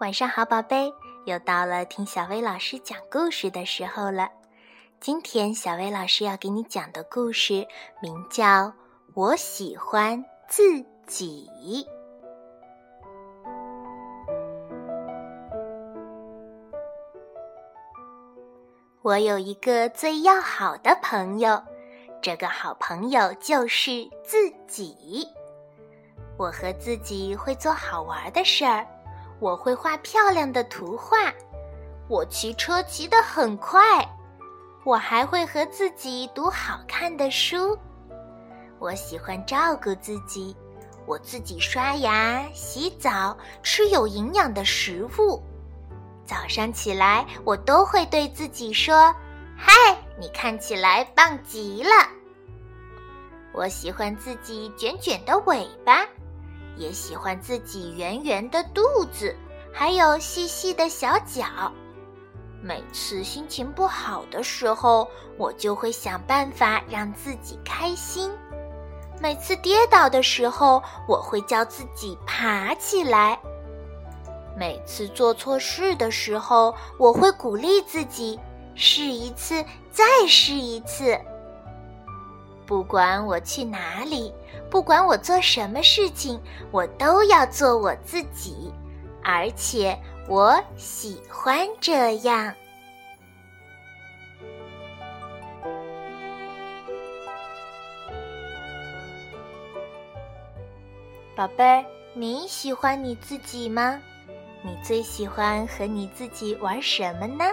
晚上好，宝贝，又到了听小薇老师讲故事的时候了。今天小薇老师要给你讲的故事名叫《我喜欢自己》。我有一个最要好的朋友，这个好朋友就是自己。我和自己会做好玩的事儿。我会画漂亮的图画，我骑车骑得很快，我还会和自己读好看的书。我喜欢照顾自己，我自己刷牙、洗澡，吃有营养的食物。早上起来，我都会对自己说：“嗨，你看起来棒极了。”我喜欢自己卷卷的尾巴。也喜欢自己圆圆的肚子，还有细细的小脚。每次心情不好的时候，我就会想办法让自己开心。每次跌倒的时候，我会叫自己爬起来。每次做错事的时候，我会鼓励自己试一次，再试一次。不管我去哪里，不管我做什么事情，我都要做我自己，而且我喜欢这样。宝贝儿，你喜欢你自己吗？你最喜欢和你自己玩什么呢？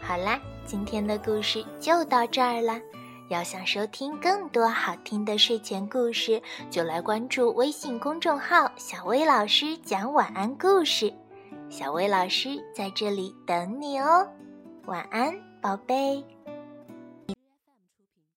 好啦，今天的故事就到这儿了。要想收听更多好听的睡前故事，就来关注微信公众号“小薇老师讲晚安故事”。小薇老师在这里等你哦，晚安，宝贝。